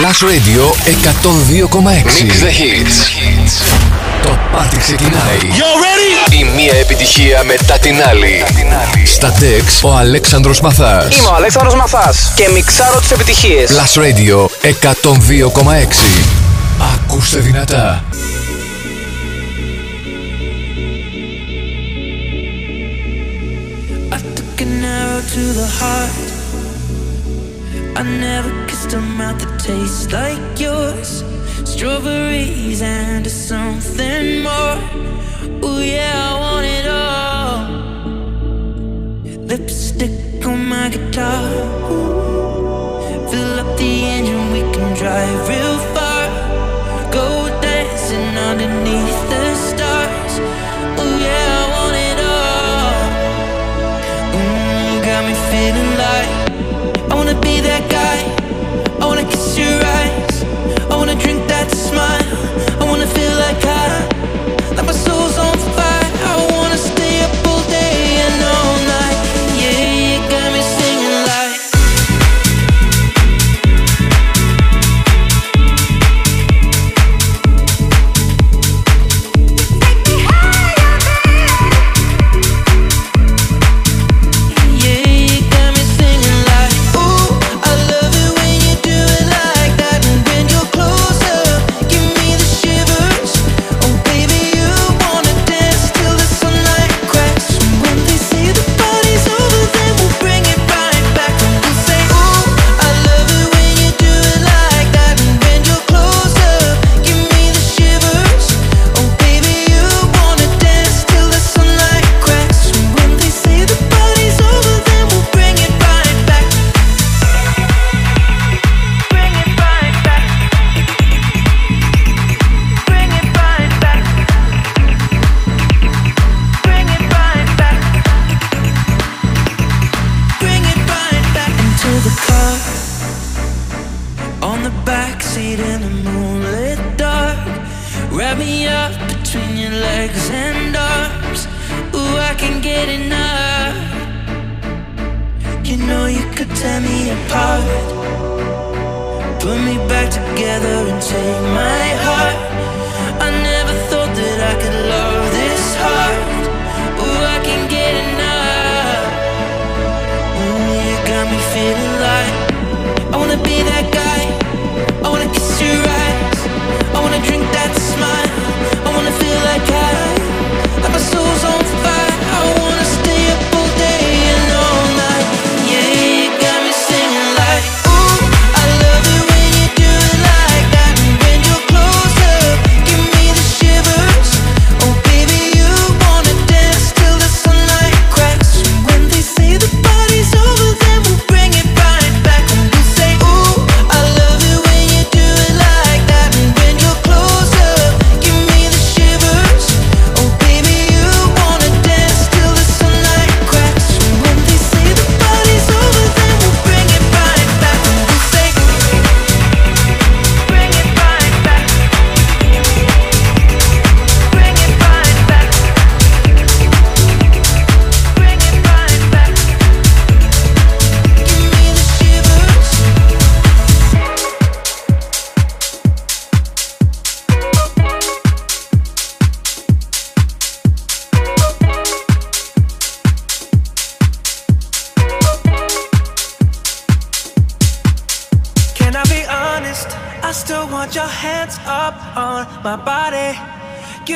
Plus Radio 102,6. Mix the hits. Το πάρτι ξεκινάει. You ready? Η μία επιτυχία μετά την άλλη. Στα τεξ ο Αλέξανδρος Μαθάς. Είμαι ο Αλέξανδρος Μαθάς και μιξάρω τις επιτυχίες. Plus Radio 102,6. Ακούστε δυνατά. To the heart. I never kissed a mouth that taste like yours. Strawberries and something more. Oh yeah, I want it all. Lipstick on my guitar. Fill up the engine, we can drive real far. Go dancing underneath the stars. Oh yeah, I want it all. Mm, Got me feeling like I wanna be that guy kiss your eyes. I wanna drink that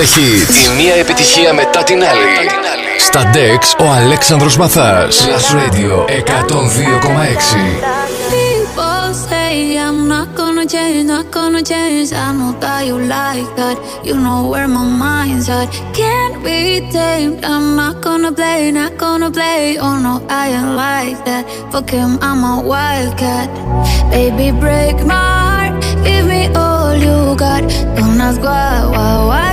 The Hits. Η μία επιτυχία μετά την άλλη. Στα Dex ο Αλέξανδρος Μαθάς. Plus Radio 102,6. I'm not gonna change, not gonna change. I know that you like that. You know where my mind's at. Can't be tamed. I'm not gonna play, not gonna play. Oh no, I ain't like that. Fuck him, I'm a wildcat. Baby, break my heart. Give me all you got. Don't ask why, why, why.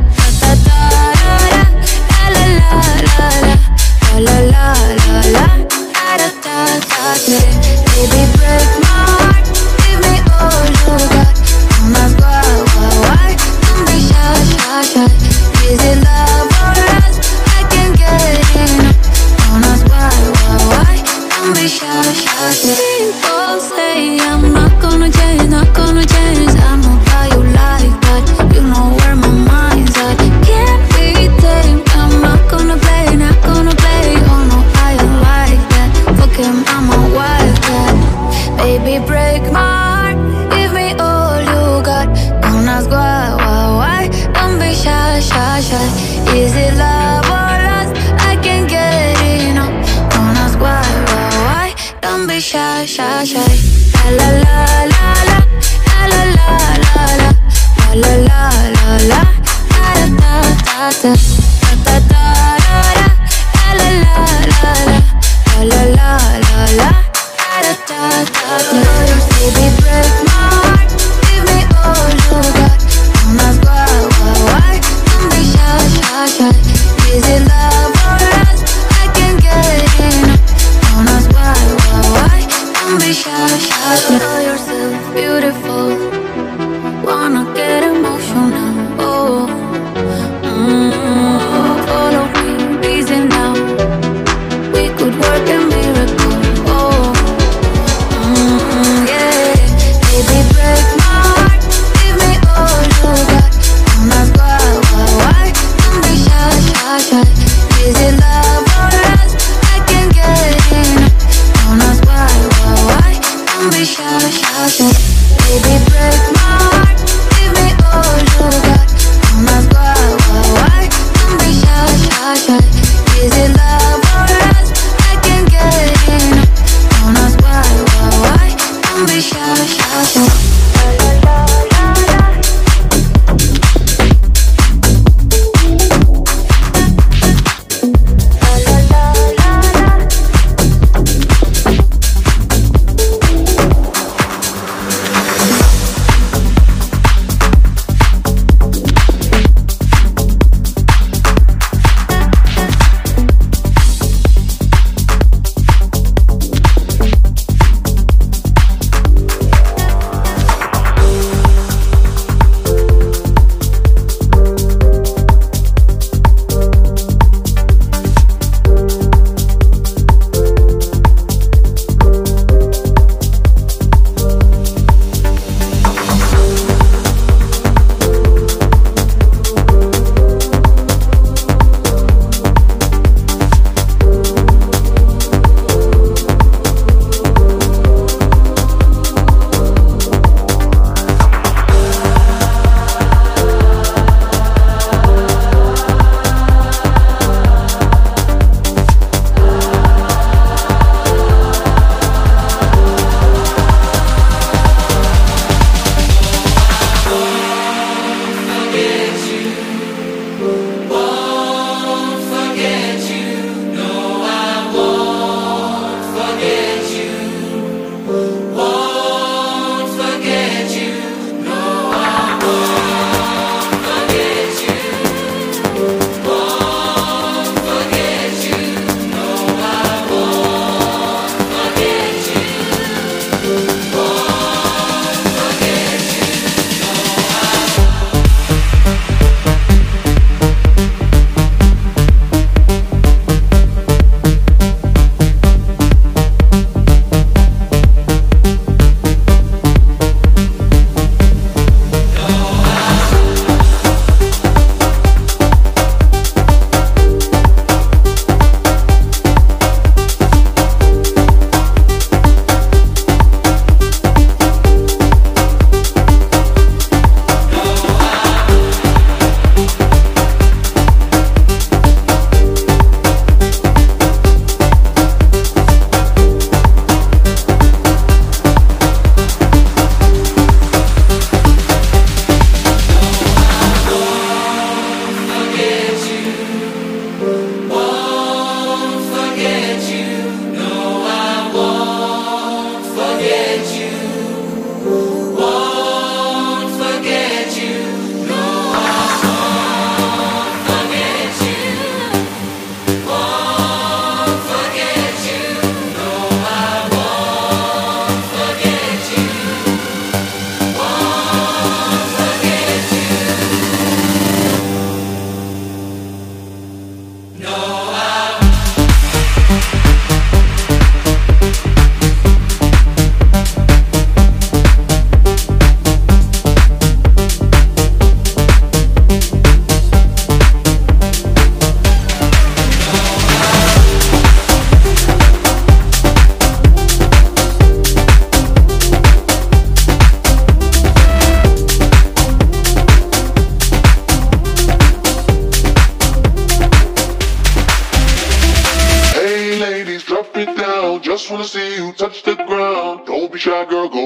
how, how you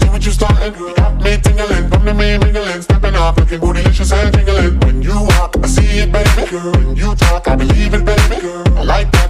idea what you starting, girl? Got me tingling, come to me mingling, stepping off, looking bootylicious and tingling. When you walk, I see it, baby, girl. When you talk, I believe it, baby, girl. I like that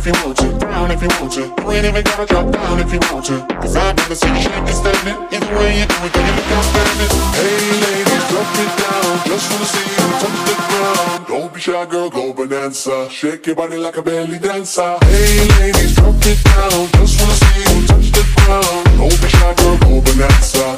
If you want to, down if you want to. You ain't even gotta drop down if you want to. Cause I've never seen you shake and standing. Either way you do it, girl, you look outstanding. Hey, ladies, drop it down. Just wanna see you touch the ground. Don't be shy, girl, go bonanza. Shake your body like a belly dancer. Hey, ladies, drop it down. Just wanna see you touch the ground. Don't be shy, girl, go bonanza.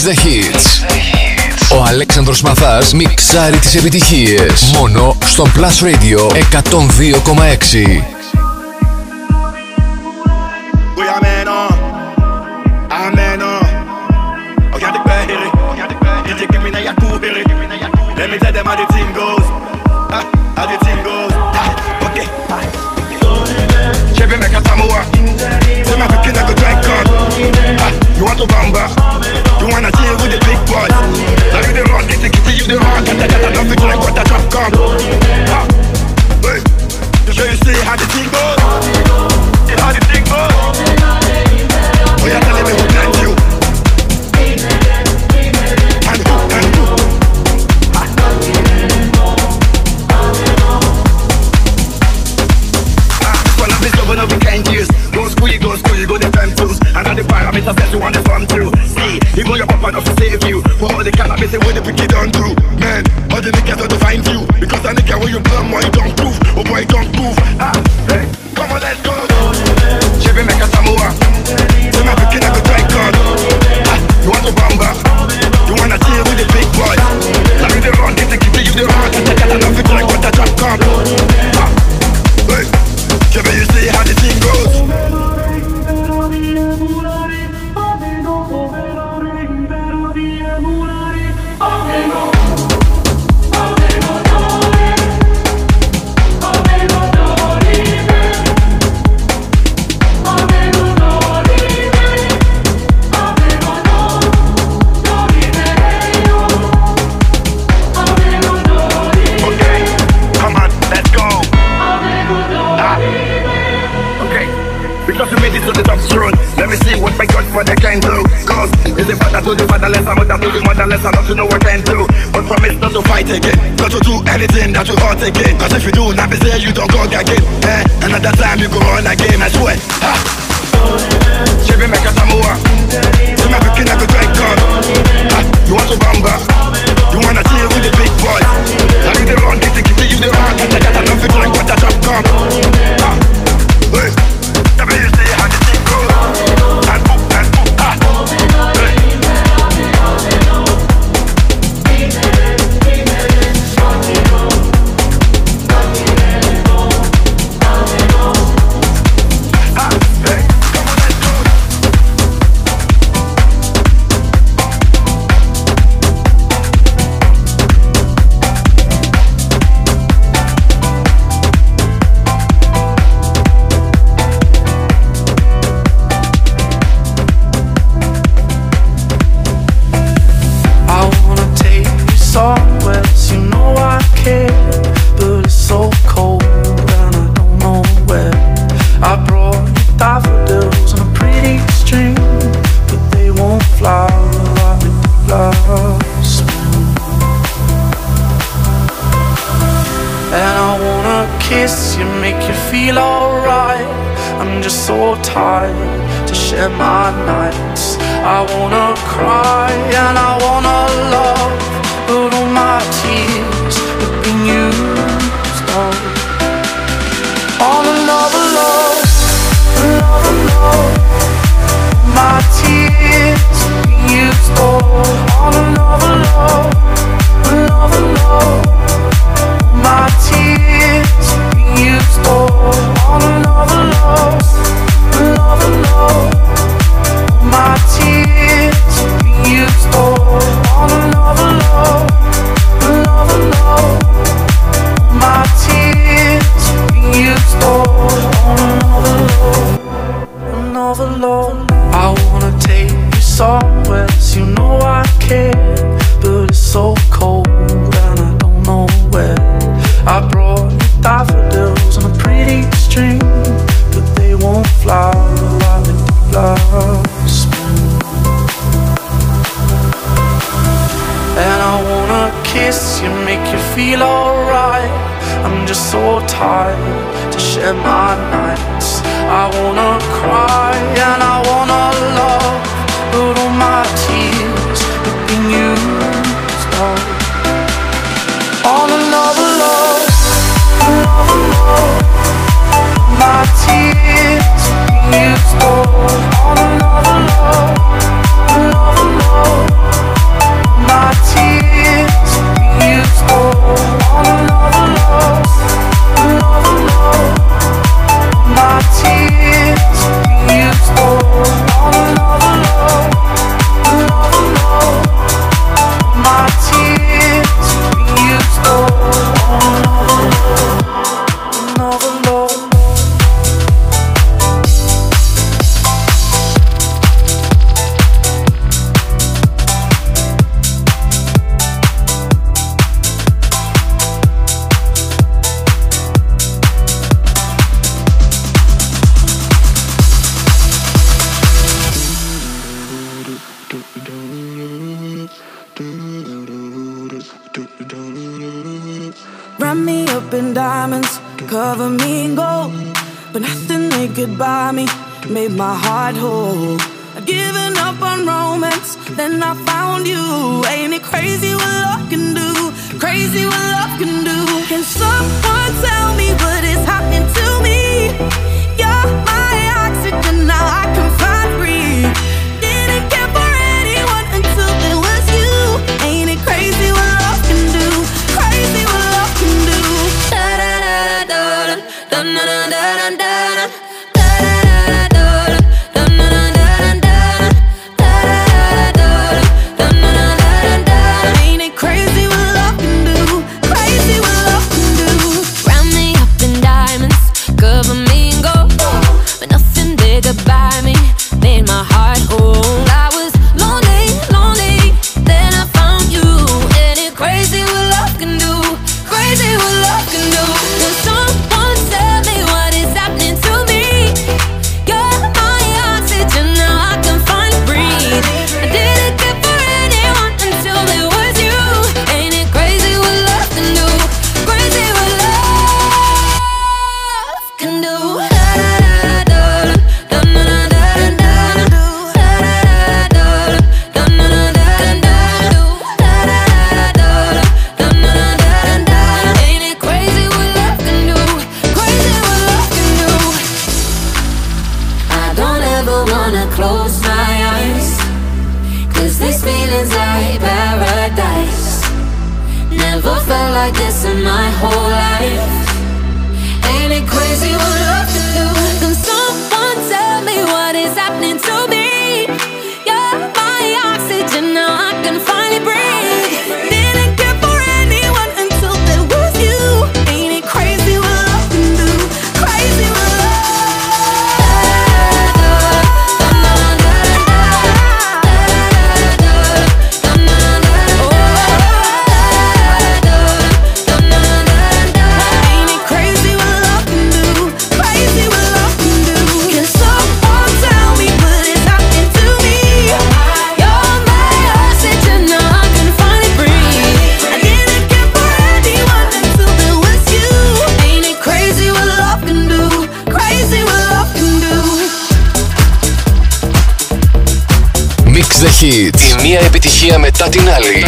Mix the Hits. Ο Αλέξανδρος Μαθάς μιξάρει τις επιτυχίες. Μόνο στο Plus Radio 102,6. All the again. Cause if you do, now be say you don't go again. Eh? Another time you go on again, I swear. Ha! Let's go on μετά την άλλη.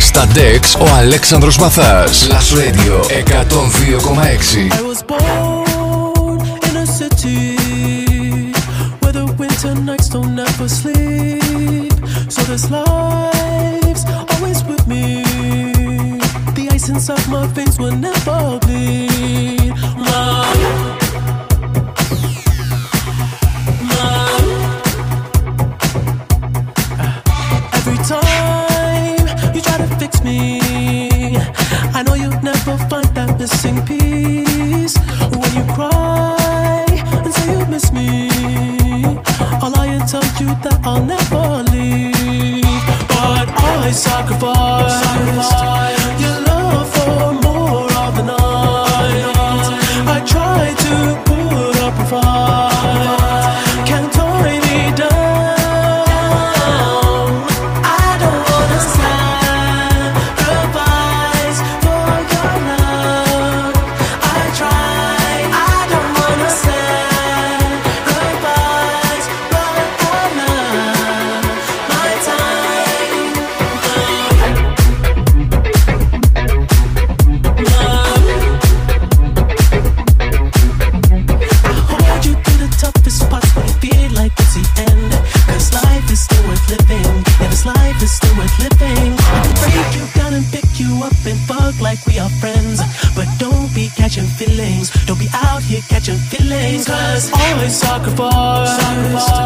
Στα Dex ο Αλέξανδρος Μαθάς. Last Radio 102,6. I was born in a city where the winter nights don't ever sleep. So this life's always with me. The ice inside my veins will never bleed. Mom. Never find that missing piece when you cry and say you miss me. I'll lie and tell you that I'll never leave, but I sacrifice your love for more of the night. I try to put up a fight, used to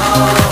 Oh.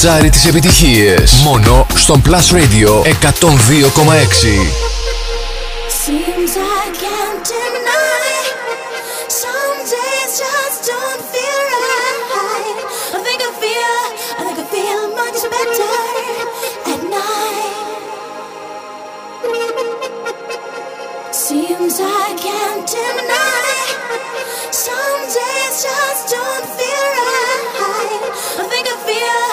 μιξάρει τις επιτυχίες. Μόνο στον Plus Radio 102,6. Seems I can't deny. Some days just don't feel right. I think I feel.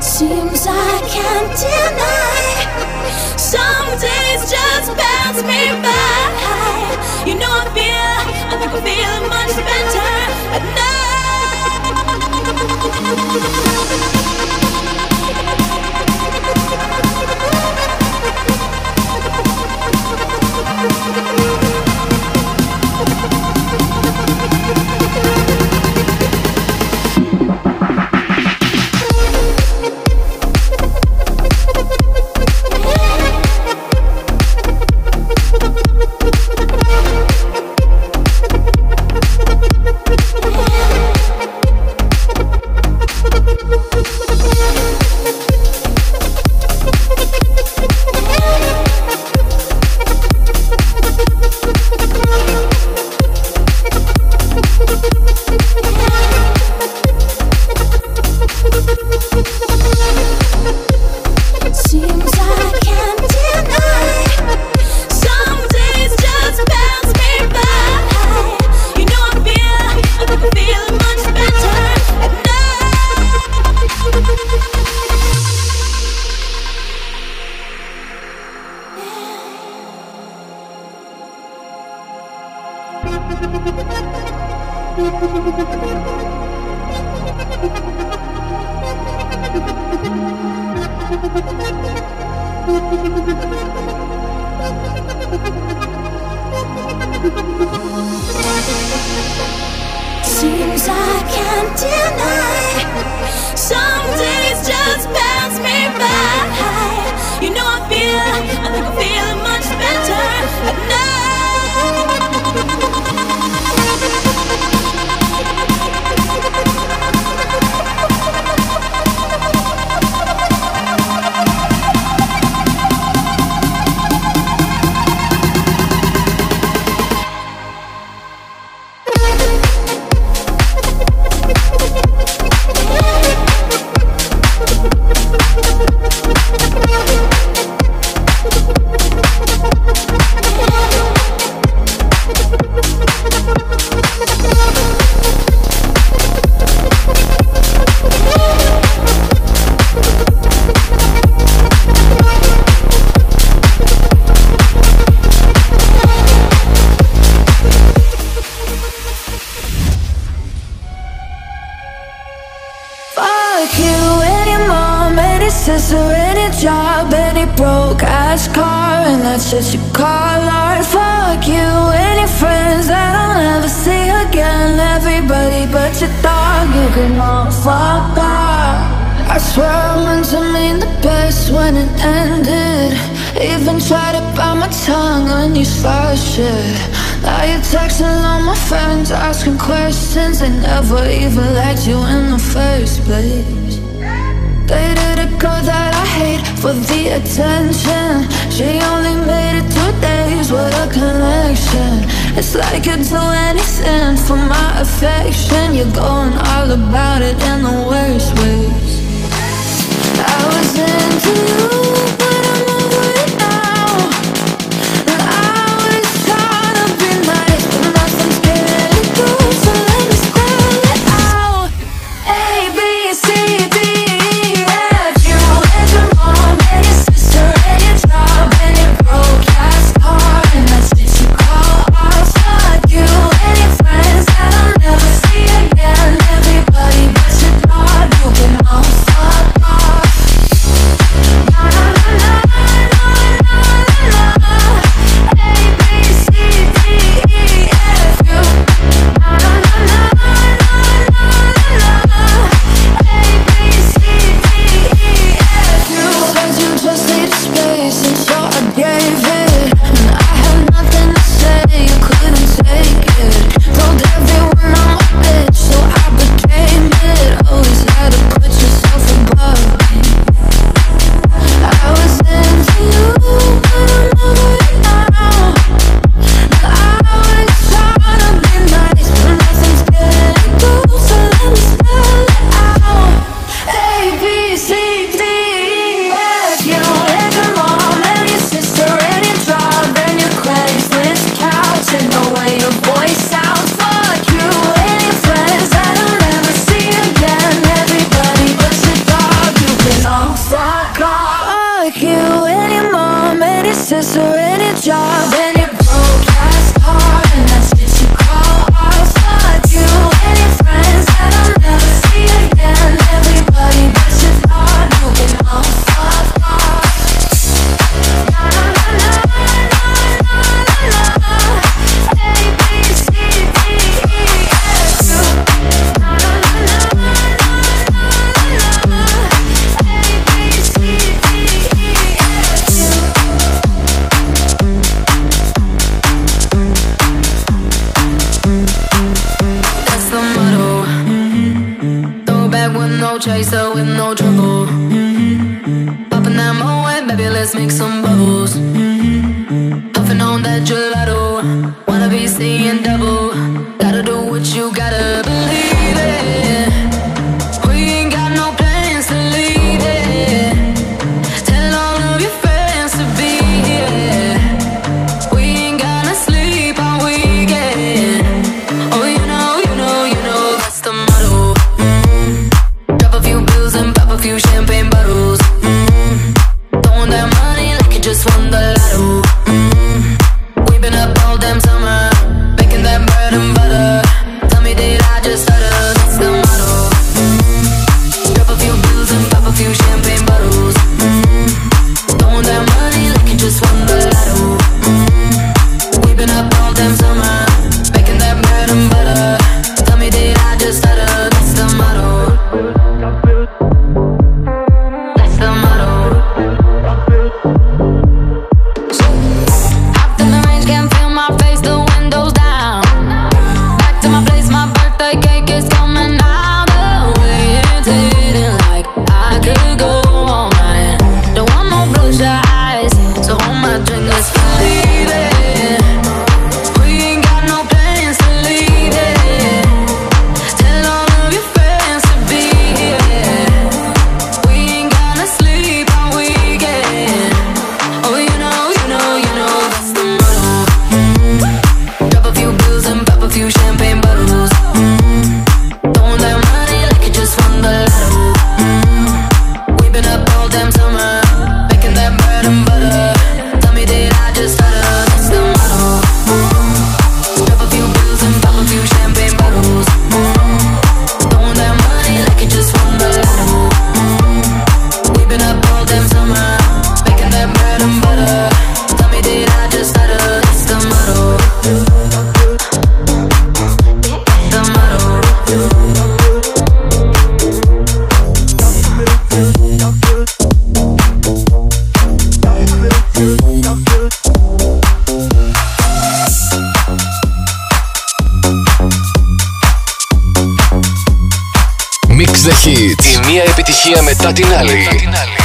Seems I can't deny. Some days just pass me by. You know I feel, I feel much better at night. Seems I can't deny. Some days just pass me by. You know I feel, I think I feel much better. At night thank place did a girl that I hate for the attention. She only made it two days, what a connection. It's like you'd do anything for my affection. You're going all about it in the worst ways. I was into you, but I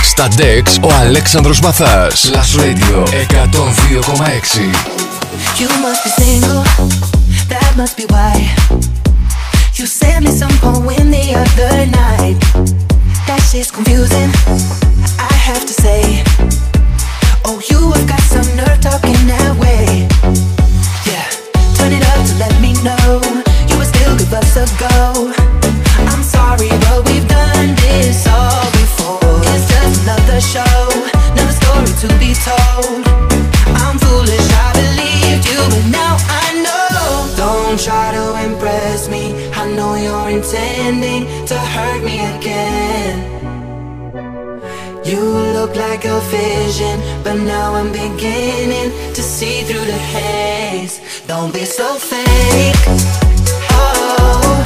Στα Dex ο Αλέξανδρος Μαθάς. Last Radio 102,6. You must be single, that must be why You sent me some poem the other night That shit's confusing, try to impress me. I know you're intending to hurt me again. You look like a vision, but now I'm beginning to see through the haze. Don't be so fake. Oh,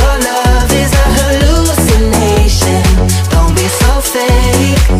your love is a hallucination. Don't be so fake